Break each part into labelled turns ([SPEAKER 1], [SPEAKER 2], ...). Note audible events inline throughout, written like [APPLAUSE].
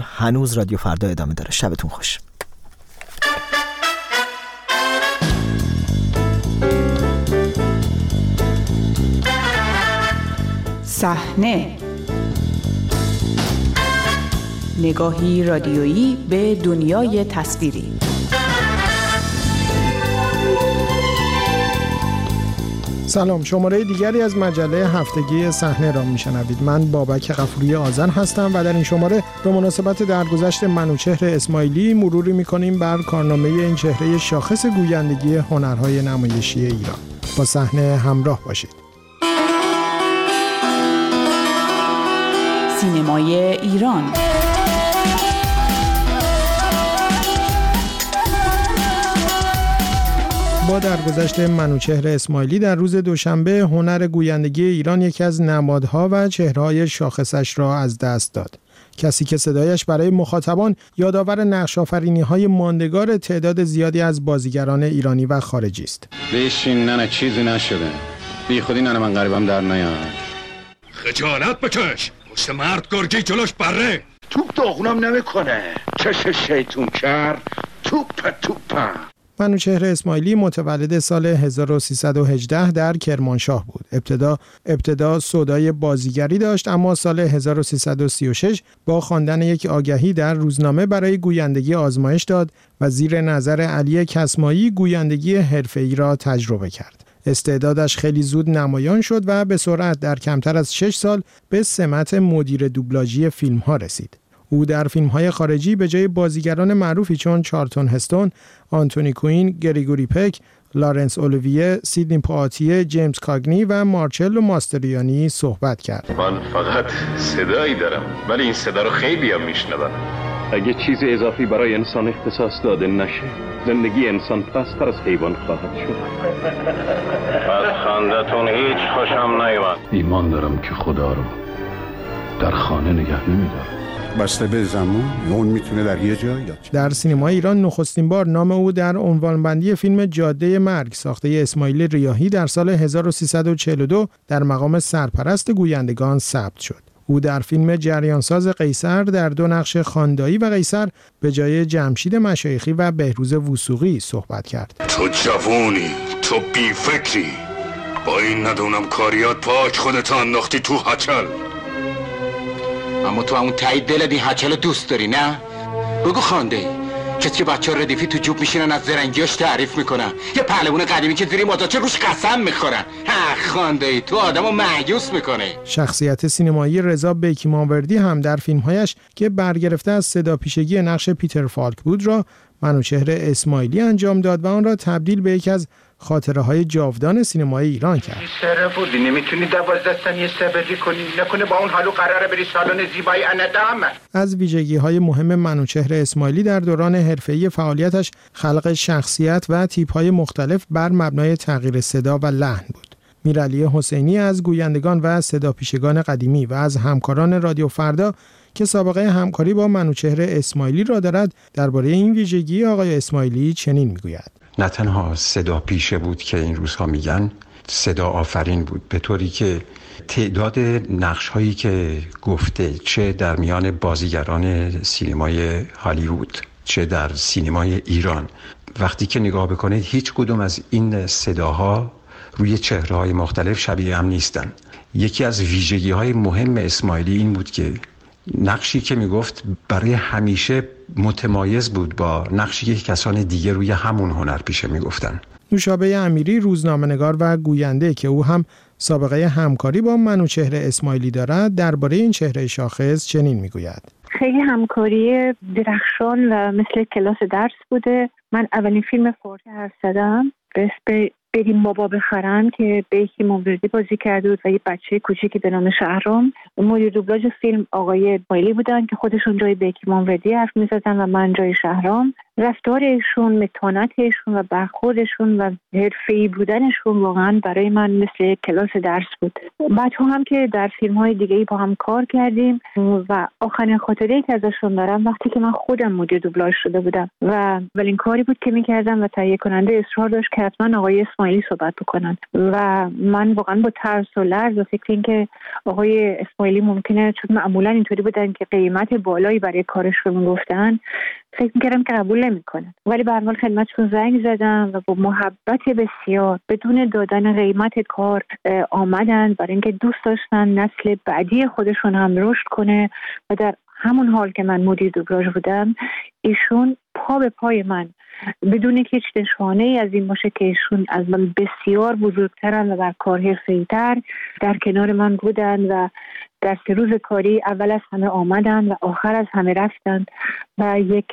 [SPEAKER 1] هنوز رادیو فردا ادامه داره. شبتون خوش.
[SPEAKER 2] صحنه. نگاهی رادیویی به دنیای تصویری.
[SPEAKER 3] سلام. شماره دیگری از مجله هفتگی صحنه را میشنوید. من بابک غفوری آذر هستم و در این شماره به مناسبت درگذشت منوچهر اسماعیلی مروری می‌کنیم بر کارنامه این چهره شاخص گویندگی هنرهای نمایشی ایران. با صحنه همراه باشید.
[SPEAKER 2] سینمای ایران.
[SPEAKER 3] با درگذشت منوچهر اسماعیلی در روز دوشنبه هنر گویندگی ایران یکی از نمادها و چهرههای شاخصش را از دست داد. کسی که صدایش برای مخاطبان یادآور نقش های ماندگار تعداد زیادی از بازیگران ایرانی و خارجی است.
[SPEAKER 4] بشین نه چیزی نشده. بی خودی نه من غریبم در نیاد.
[SPEAKER 5] خجالت بکش. پشت مرد گرگی جلوش بره.
[SPEAKER 6] توپ داغونم نمی‌کنه. چش شیطون کرد. توپ توپ
[SPEAKER 3] منوچهر اسماعیلی متولد سال 1318 در کرمانشاه بود. ابتدا ابتدا صدای بازیگری داشت اما سال 1336 با خواندن یک آگهی در روزنامه برای گویندگی آزمایش داد و زیر نظر علی کسمایی گویندگی حرفه‌ای را تجربه کرد. استعدادش خیلی زود نمایان شد و به سرعت در کمتر از 6 سال به سمت مدیر دوبلاژی فیلم ها رسید. او در فیلم های خارجی به جای بازیگران معروفی چون چارتون هستون، آنتونی کوین، گریگوری پک، لارنس اولویه، سیدنی پااتیه، جیمز کاگنی و مارچلو ماستریانی صحبت کرد.
[SPEAKER 7] من فقط صدایی دارم ولی این صدا رو خیلی هم میشنوم.
[SPEAKER 8] اگه چیز اضافی برای انسان اختصاص داده نشه زندگی انسان پستر از حیوان خواهد شد
[SPEAKER 7] از خندتون هیچ خوشم نیومد
[SPEAKER 8] ایمان دارم که خدا رو در خانه نگه نمیدارم
[SPEAKER 9] بسته به زمان اون می‌تونه در یه جای
[SPEAKER 3] در سینما ایران نخستین بار نام او در عنوانبندی فیلم جاده مرگ ساخته اسماعیل ریاهی در سال 1342 در مقام سرپرست گویندگان ثبت شد. او در فیلم جریانساز قیصر در دو نقش خاندایی و قیصر به جای جمشید مشایخی و بهروز وسوقی صحبت کرد.
[SPEAKER 5] تو جوونی، تو بیفکری، با این ندونم کاریات پاک خودت انداختی تو هچل.
[SPEAKER 10] اما تو همون تایید دلت این هچل دوست داری نه؟ بگو خانده کسی که بچه ردیفی تو جوب میشینن از زرنگیاش تعریف می‌کنن. یه پهلوون قدیمی که زیری مداچه روش قسم می‌خورن. ها خانده ای تو آدم رو معیوس می‌کنه
[SPEAKER 3] شخصیت سینمایی رضا بیکی ماوردی هم در فیلمهایش که برگرفته از صدا پیشگی نقش پیتر فالک بود را منوچهر اسماعیلی انجام داد و آن را تبدیل به یکی از خاطره های جاودان سینمای ایران کرد.
[SPEAKER 6] سره بودی؟ نمی‌تونی دوازده یه سبری کنی؟ نکنه با اون حالو قراره بری سالن زیبایی اندام
[SPEAKER 3] از ویژگی های مهم منوچهر اسماعیلی در دوران حرفه‌ای فعالیتش خلق شخصیت و تیپ های مختلف بر مبنای تغییر صدا و لحن بود. میرعلی حسینی از گویندگان و صدا پیشگان قدیمی و از همکاران رادیو فردا که سابقه همکاری با منوچهر اسماعیلی را دارد درباره این ویژگی آقای اسماعیلی چنین می‌گوید.
[SPEAKER 11] نه تنها صدا پیشه بود که این روزها میگن صدا آفرین بود. به طوری که تعداد نقش هایی که گفته چه در میان بازیگران سینمای هالیوود چه در سینمای ایران وقتی که نگاه بکنید هیچ کدوم از این صداها روی چهره های مختلف شبیه هم نیستن. یکی از ویژگی های مهم اسماعیلی این بود که نقشی که می‌گفت برای همیشه متمایز بود با نقشی که کسان دیگه روی همون هنر پیشه می‌گفتن
[SPEAKER 3] نوشابه امیری روزنامه‌نگار و گوینده که او هم سابقه همکاری با منوچهر اسماعیلی دارد درباره این چهره شاخص چنین می‌گوید.
[SPEAKER 12] خیلی همکاری درخشان و مثل کلاس درس بوده. من اولین فیلم فورت حرف زدم به بریم بابا بخرن که بیکی موردی بازی کرده بود و یه بچه کوچیکی به نام شهرام. مدیر دوبلاژ فیلم آقای بایلی بودن که خودشون جای بیکی موردی حرف می‌زدن و من جای شهرام. رفتارشون متانتشون و برخوردشون و حرفه‌ای بودنشون واقعا برای من مثل کلاس درس بود. بعدها هم که در فیلم های دیگه ای با هم کار کردیم و آخرین خاطره که ازشون دارم وقتی که من خودم مدیر دوبلاژ شده بودم و اولین کاری بود که می‌کردم و تهیه کننده اصرار داشت که حتما آقای اسماعیلی صحبت بکنن. و من واقعا با ترس و لرز و فکر اینکه آقای اسماعیلی ممکنه چون معمولا اینطوری بودن که قیمت بالایی برای کارشون گفتن فکر می‌کردم که قبول نمی‌کنن ولی به حال خدمتشون زنگ زدم و با محبت بسیار بدون دادن قیمت کار آمدن. برای اینکه دوست داشتن نسل بعدی خودشون هم رشد کنه و در همون حال که من مدیر دوبلاژ بودم ایشون پا به پای من. بدون که هیچ نشانه ای از این باشه که ایشون از من بسیار بزرگترن و در کار تر در کنار من بودن و در سه روز کاری اول از همه آمدن و آخر از همه رفتن و یک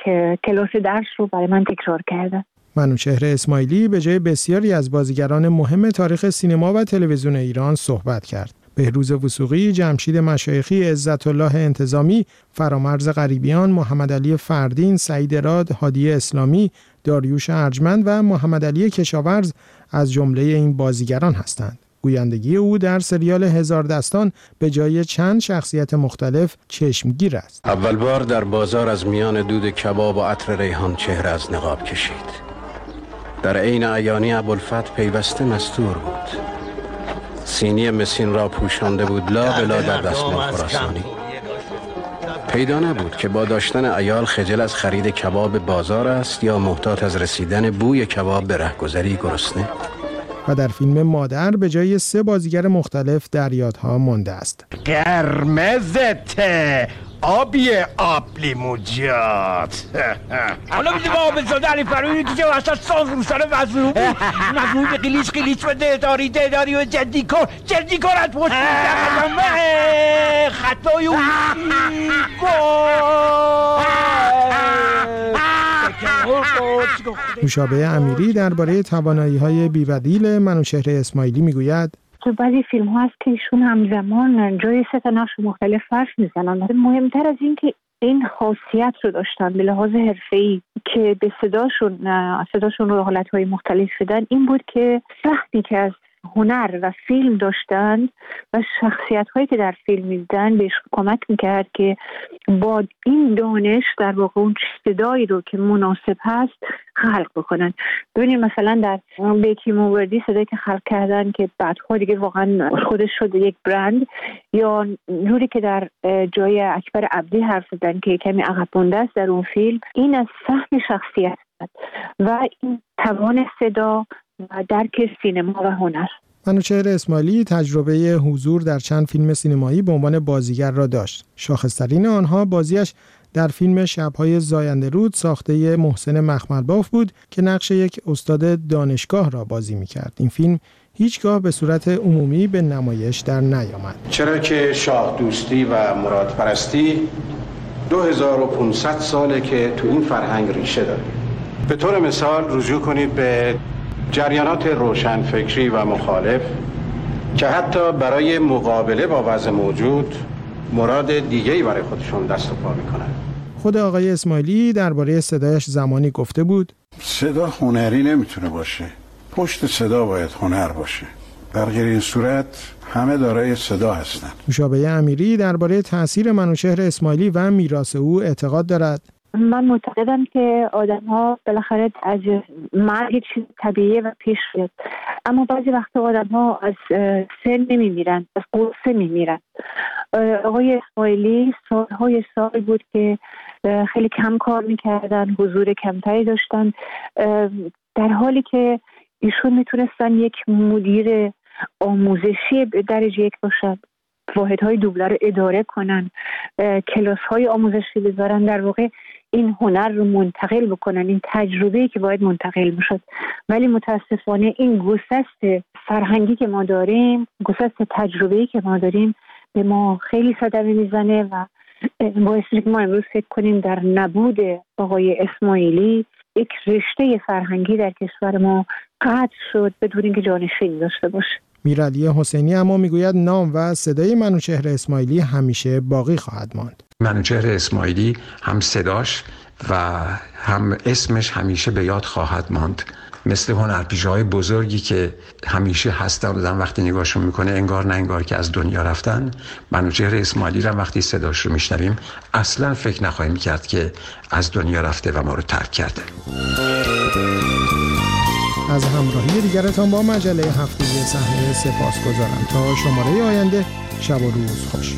[SPEAKER 12] کلاس درس رو برای من تکرار کردن
[SPEAKER 3] منوچهر اسماعیلی به جای بسیاری از بازیگران مهم تاریخ سینما و تلویزیون ایران صحبت کرد. بهروز وسوقی، جمشید مشایخی، عزت الله انتظامی، فرامرز غریبیان، محمد علی فردین، سعید راد، هادی اسلامی، داریوش ارجمند و محمد علی کشاورز از جمله این بازیگران هستند. گویندگی او در سریال هزار دستان به جای چند شخصیت مختلف چشمگیر است.
[SPEAKER 8] اول بار در بازار از میان دود کباب و عطر ریحان چهره از نقاب کشید. در عین عیانی ابوالفت پیوسته مستور بود. سینی مسین را پوشانده بود لا بلا در دستمال خراسانی پیدا نبود که با داشتن ایال خجل از خرید کباب بازار است یا محتاط از رسیدن بوی کباب به رهگذری گرسنه
[SPEAKER 3] و در فیلم مادر به جای سه بازیگر مختلف در یادها مانده است.
[SPEAKER 13] قرمزته آبی آب لیموجات. حالا میده با آب زاده علی فروی که وسط ساز روسان مظلوم مظلوم قلیش قلیش و دهداری دهداری و جدی کن جدی کن از پشت. [LAUGHS] خطای اون. [LAUGHS]
[SPEAKER 3] مشابه امیری درباره توانایی های بیبدیل منوچهر اسماعیلی می‌گوید.
[SPEAKER 12] تو بعضی فیلم ها هست که ایشون همزمان جای سه تا نقش مختلف فرش می‌زنن. مهمتر از این که این خاصیت رو داشتن به لحاظ ای که به صداشون صداشون رو حالت های مختلف شدن این بود که وقتی که از هنر و فیلم داشتند و شخصیت هایی که در فیلم میدن بهش کمک می‌کرد که با این دانش در واقع اون صدایی رو که مناسب هست خلق بکنن. ببینید مثلا در بیکی موردی صدایی که خلق کردن که بعدها دیگه واقعا خودش شده یک برند یا نوری که در جای اکبر عبدی حرف زدن که کمی عقب است در اون فیلم این از فهم شخصیت و این توان صدا و درک سینما و هنر
[SPEAKER 3] منوچهر اسماعیلی تجربه حضور در چند فیلم سینمایی به عنوان بازیگر را داشت. شاخصترین آنها بازیش در فیلم شبهای زاینده رود ساخته محسن مخملباف بود که نقش یک استاد دانشگاه را بازی می کرد. این فیلم هیچگاه به صورت عمومی به نمایش در نیامد.
[SPEAKER 9] چرا که شاه دوستی و مراد پرستی 2500 ساله که تو این فرهنگ ریشه داره. به طور مثال رجوع کنید به جریانات روشنفکری و مخالف که حتی برای مقابله با وضع موجود مراد دیگهی برای خودشون دست و پا می‌کنن.
[SPEAKER 3] خود آقای اسماعیلی درباره صدایش زمانی گفته بود.
[SPEAKER 9] صدا هنری نمی‌تونه باشه. پشت صدا باید هنر باشه. در غیر این صورت همه دارای صدا هستند.
[SPEAKER 3] مشابه امیری درباره تاثیر منوچهر اسماعیلی و میراث او اعتقاد دارد.
[SPEAKER 12] من معتقدم که آدم ها بالاخره از مرگ چیز طبیعیه و پیش میاد. اما بعضی وقتا آدم ها از سن نمیمیرن از قصه میمیرن. آقای اسماعیلی سالهای سال بود که خیلی کم کار می‌کردن حضور کمتری داشتن. در حالی که ایشون می‌تونستن یک مدیر آموزشی درجه یک باشد واحد های دوبله رو اداره کنن کلاس های آموزشی بذارن در واقع این هنر رو منتقل بکنن این تجربه که باید منتقل بشد. ولی متاسفانه این گسست فرهنگی که ما داریم گسست تجربه که ما داریم به ما خیلی صدمه می‌زنه و باعث که ما امروز فکر کنیم در نبود آقای اسماعیلی یک رشته فرهنگی در کشور ما قطع شد بدون اینکه جانشین داشته باشه.
[SPEAKER 3] میرعلی حسینی اما می‌گوید نام و صدای منوچهر اسماعیلی همیشه باقی خواهد ماند.
[SPEAKER 11] منوچهر اسماعیلی هم صداش و هم اسمش همیشه به یاد خواهد ماند. مثل هنرپیشه های بزرگی که همیشه هستن آدم وقتی نگاهشون می‌کنه انگار نه انگار که از دنیا رفتن. منوچهر اسماعیلی را وقتی صداش رو میشنویم اصلا فکر نخواهیم کرد که از دنیا رفته و ما رو ترک کرده.
[SPEAKER 3] از همراهی دیگرتان با مجله هفتگی صحنه سپاس گذارم تا شماره آینده شب و روز خوش.